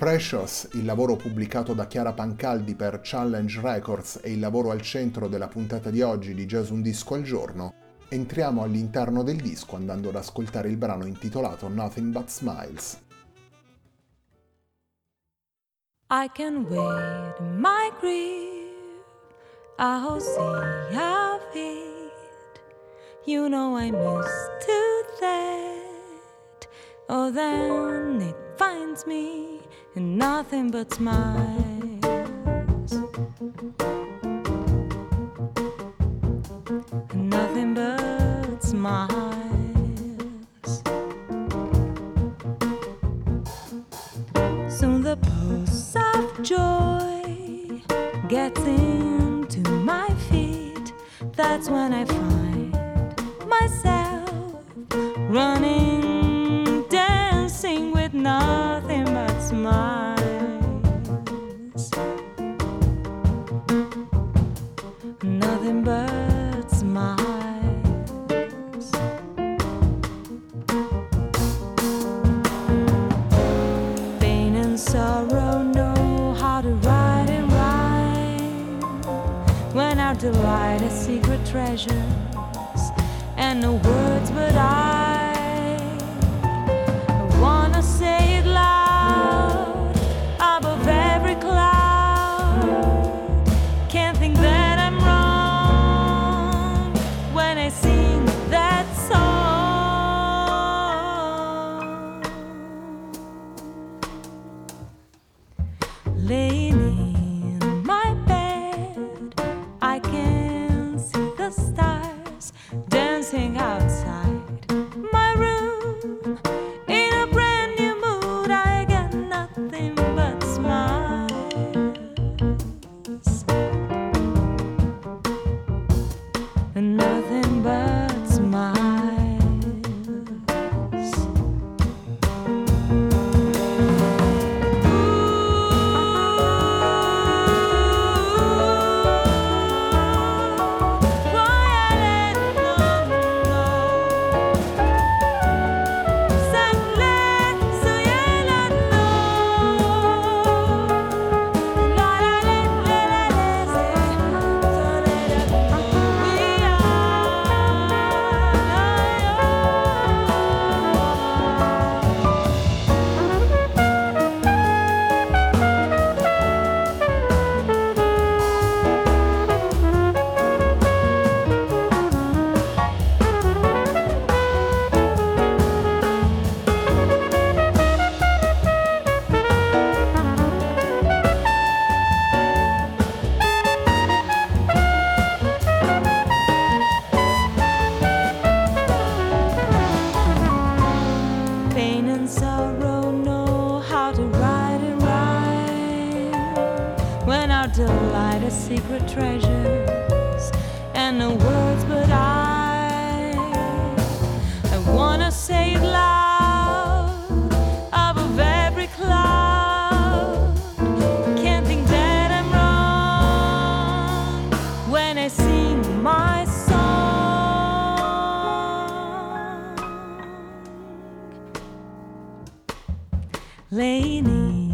Precious, il lavoro pubblicato da Chiara Pancaldi per Challenge Records e il lavoro al centro della puntata di oggi di Jazz Un Disco al Giorno, entriamo all'interno del disco andando ad ascoltare il brano intitolato Nothing But Smiles. I can wait my grief, I'll see how it. You know I'm used to that. Oh, then it finds me and nothing but smiles. And nothing but smiles. Soon the pulse of joy gets into my feet. That's when I find myself running, Laney.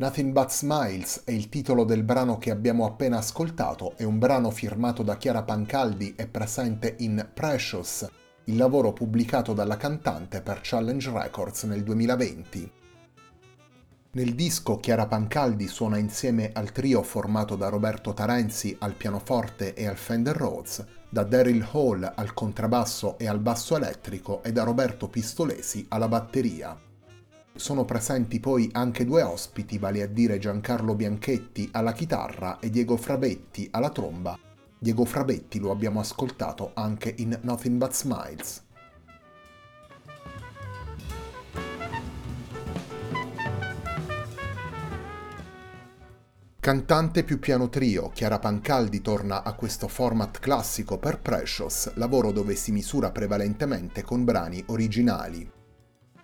Nothing But Smiles è il titolo del brano che abbiamo appena ascoltato, è un brano firmato da Chiara Pancaldi e presente in Precious, il lavoro pubblicato dalla cantante per Challenge Records nel 2020. Nel disco Chiara Pancaldi suona insieme al trio formato da Roberto Tarenzi al pianoforte e al Fender Rhodes, da Daryl Hall al contrabbasso e al basso elettrico e da Roberto Pistolesi alla batteria. Sono presenti poi anche due ospiti, vale a dire Giancarlo Bianchetti alla chitarra e Diego Frabetti alla tromba. Diego Frabetti lo abbiamo ascoltato anche in Nothing But Smiles. Cantante più piano trio, Chiara Pancaldi torna a questo format classico per Precious, lavoro dove si misura prevalentemente con brani originali.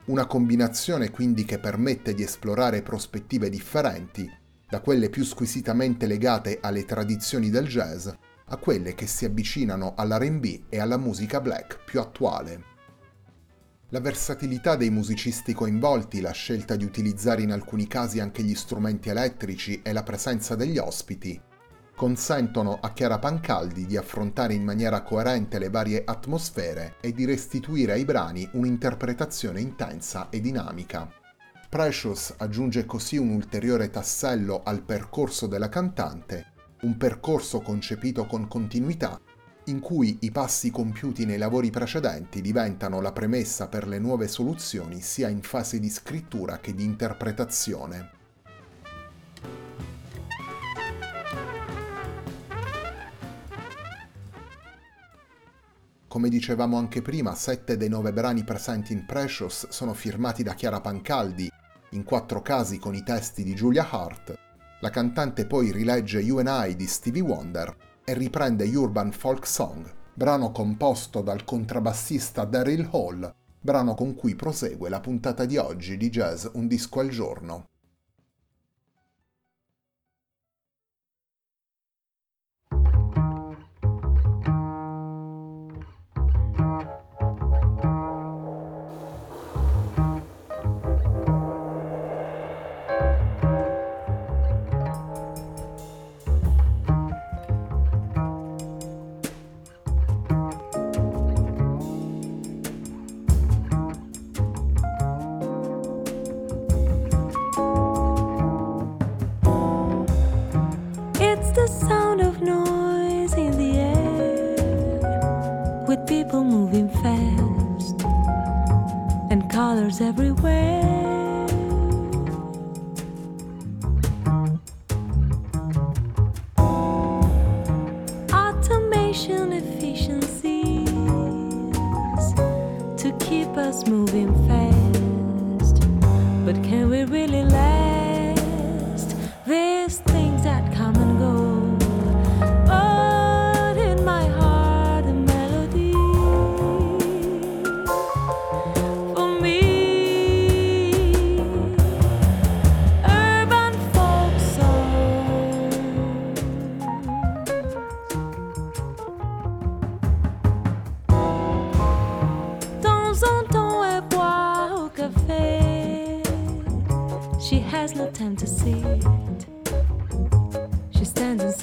Una combinazione quindi che permette di esplorare prospettive differenti, da quelle più squisitamente legate alle tradizioni del jazz a quelle che si avvicinano all'RB e alla musica black più attuale. La versatilità dei musicisti coinvolti, la scelta di utilizzare in alcuni casi anche gli strumenti elettrici e la presenza degli ospiti consentono a Chiara Pancaldi di affrontare in maniera coerente le varie atmosfere e di restituire ai brani un'interpretazione intensa e dinamica. Precious aggiunge così un ulteriore tassello al percorso della cantante, un percorso concepito con continuità in cui i passi compiuti nei lavori precedenti diventano la premessa per le nuove soluzioni sia in fase di scrittura che di interpretazione. Come dicevamo anche prima, sette dei nove brani presenti in Precious sono firmati da Chiara Pancaldi, in quattro casi con i testi di Julia Hart. La cantante poi rilegge You and I di Stevie Wonder e riprende Urban Folk Song, brano composto dal contrabbassista Daryl Hall, brano con cui prosegue la puntata di oggi di Jazz Un disco al giorno. with people moving fast and colors everywhere.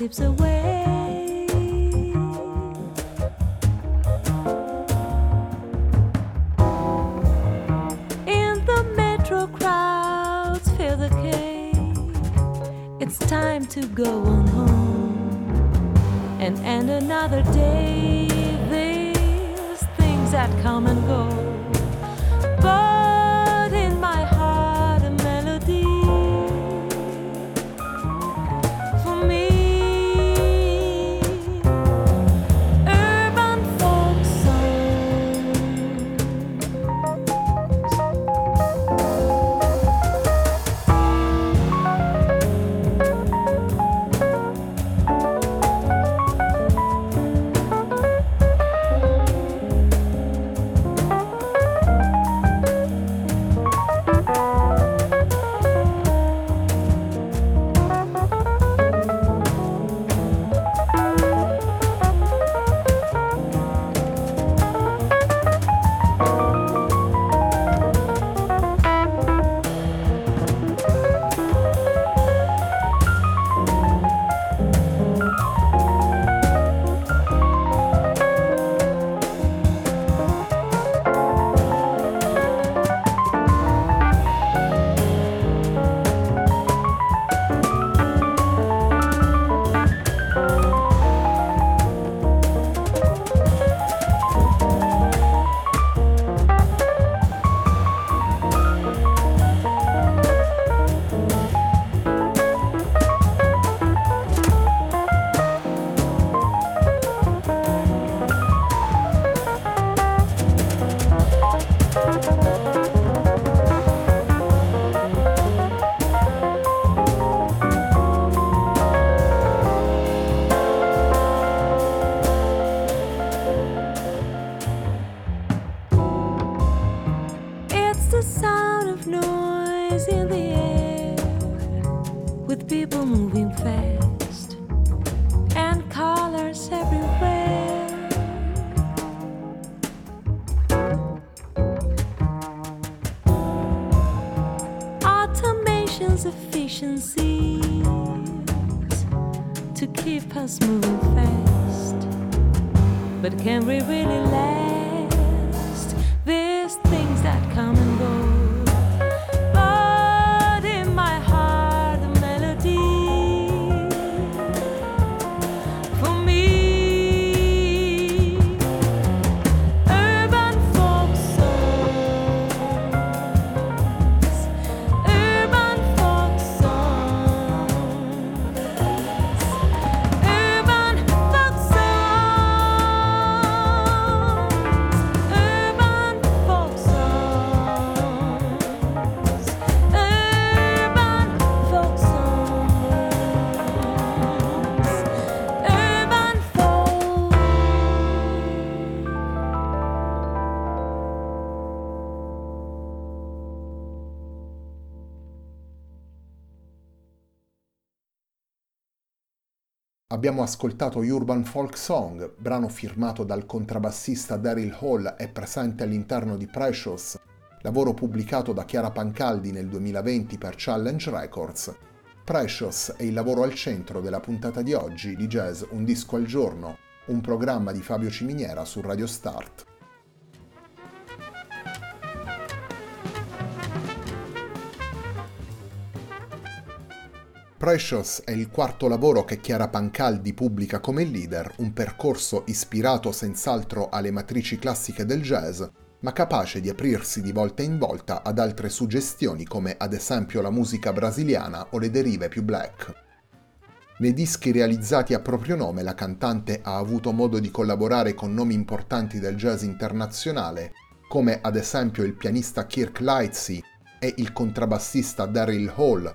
Slips away. In the metro crowds fill the cave. It's time to go on home and end another day. There's things that come and Automation's to keep us moving fast. But can we really last? Abbiamo ascoltato Urban Folk Song, brano firmato dal contrabbassista Daryl Hall e presente all'interno di Precious, lavoro pubblicato da Chiara Pancaldi nel 2020 per Challenge Records. Precious è il lavoro al centro della puntata di oggi di Jazz Un disco al giorno, un programma di Fabio Ciminiera su Radio Start. Precious è il quarto lavoro che Chiara Pancaldi pubblica come leader, un percorso ispirato senz'altro alle matrici classiche del jazz, ma capace di aprirsi di volta in volta ad altre suggestioni come ad esempio la musica brasiliana o le derive più black. Nei dischi realizzati a proprio nome la cantante ha avuto modo di collaborare con nomi importanti del jazz internazionale, come ad esempio il pianista Kirk Lightsey e il contrabbassista Daryl Hall,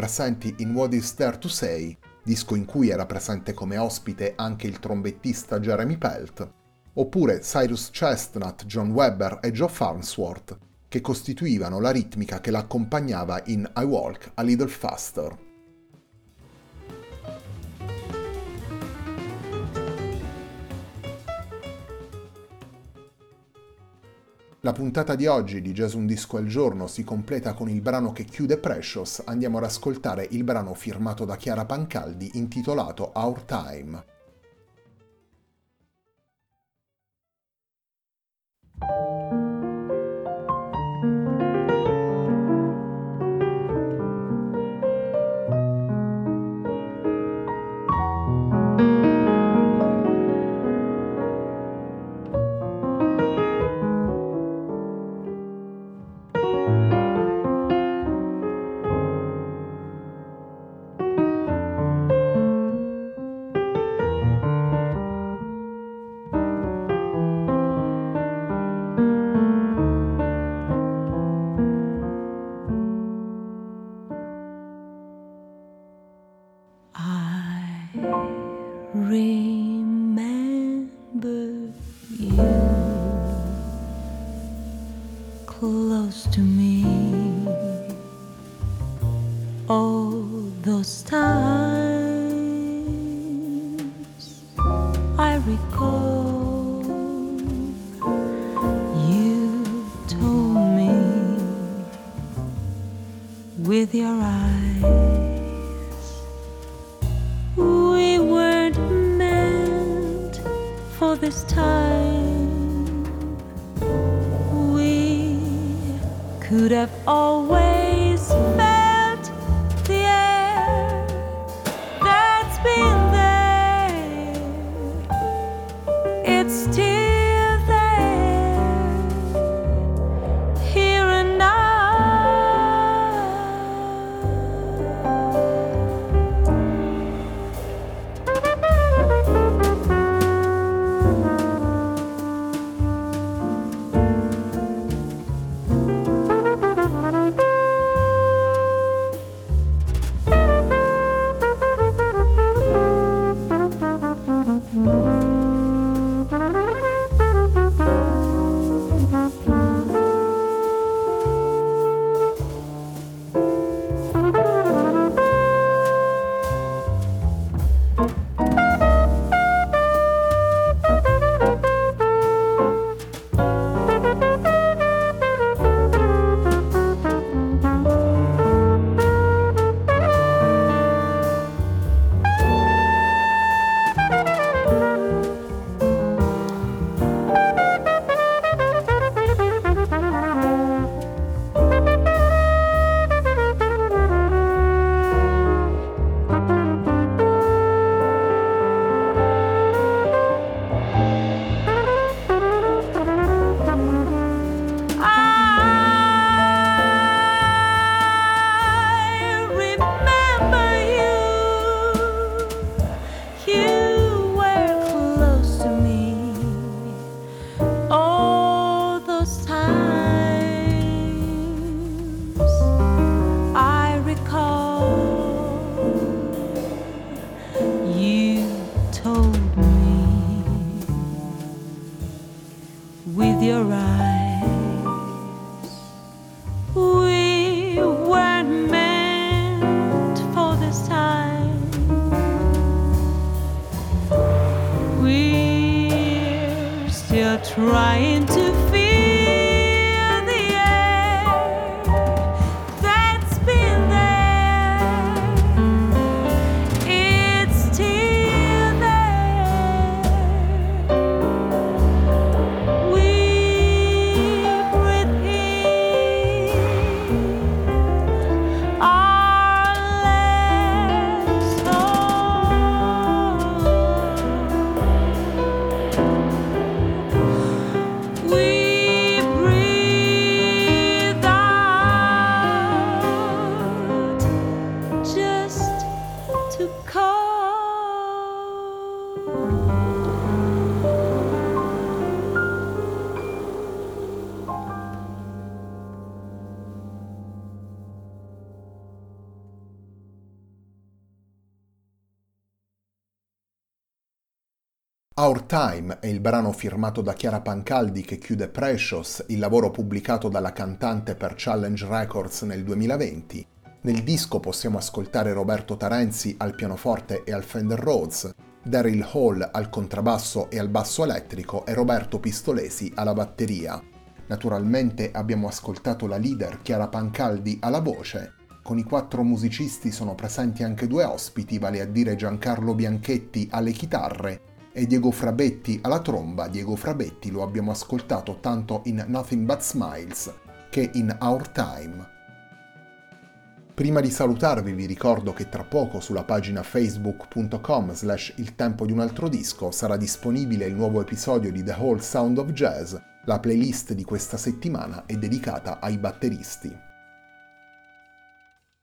presenti in What Is There to Say, disco in cui era presente come ospite anche il trombettista Jeremy Pelt, oppure Cyrus Chestnut, John Webber e Joe Farnsworth, che costituivano la ritmica che l'accompagnava in I Walk a Little Faster. La puntata di oggi di Jazz Un Disco al Giorno si completa con il brano che chiude Precious. Andiamo ad ascoltare il brano firmato da Chiara Pancaldi intitolato Our Time. glory. Trying to Time è il brano firmato da Chiara Pancaldi che chiude Precious, il lavoro pubblicato dalla cantante per Challenge Records nel 2020. Nel disco possiamo ascoltare Roberto Tarenzi al pianoforte e al Fender Rhodes, Daryl Hall al contrabbasso e al basso elettrico e Roberto Pistolesi alla batteria. Naturalmente abbiamo ascoltato la leader Chiara Pancaldi alla voce. Con i quattro musicisti sono presenti anche due ospiti, vale a dire Giancarlo Bianchetti alle chitarre e Diego Frabetti alla tromba. Diego Frabetti lo abbiamo ascoltato tanto in Nothing But Smiles che in Our Time. Prima di salutarvi vi ricordo che tra poco sulla pagina facebook.com slash il tempo di un altro disco sarà disponibile il nuovo episodio di The Whole Sound of Jazz, la playlist di questa settimana è dedicata ai batteristi.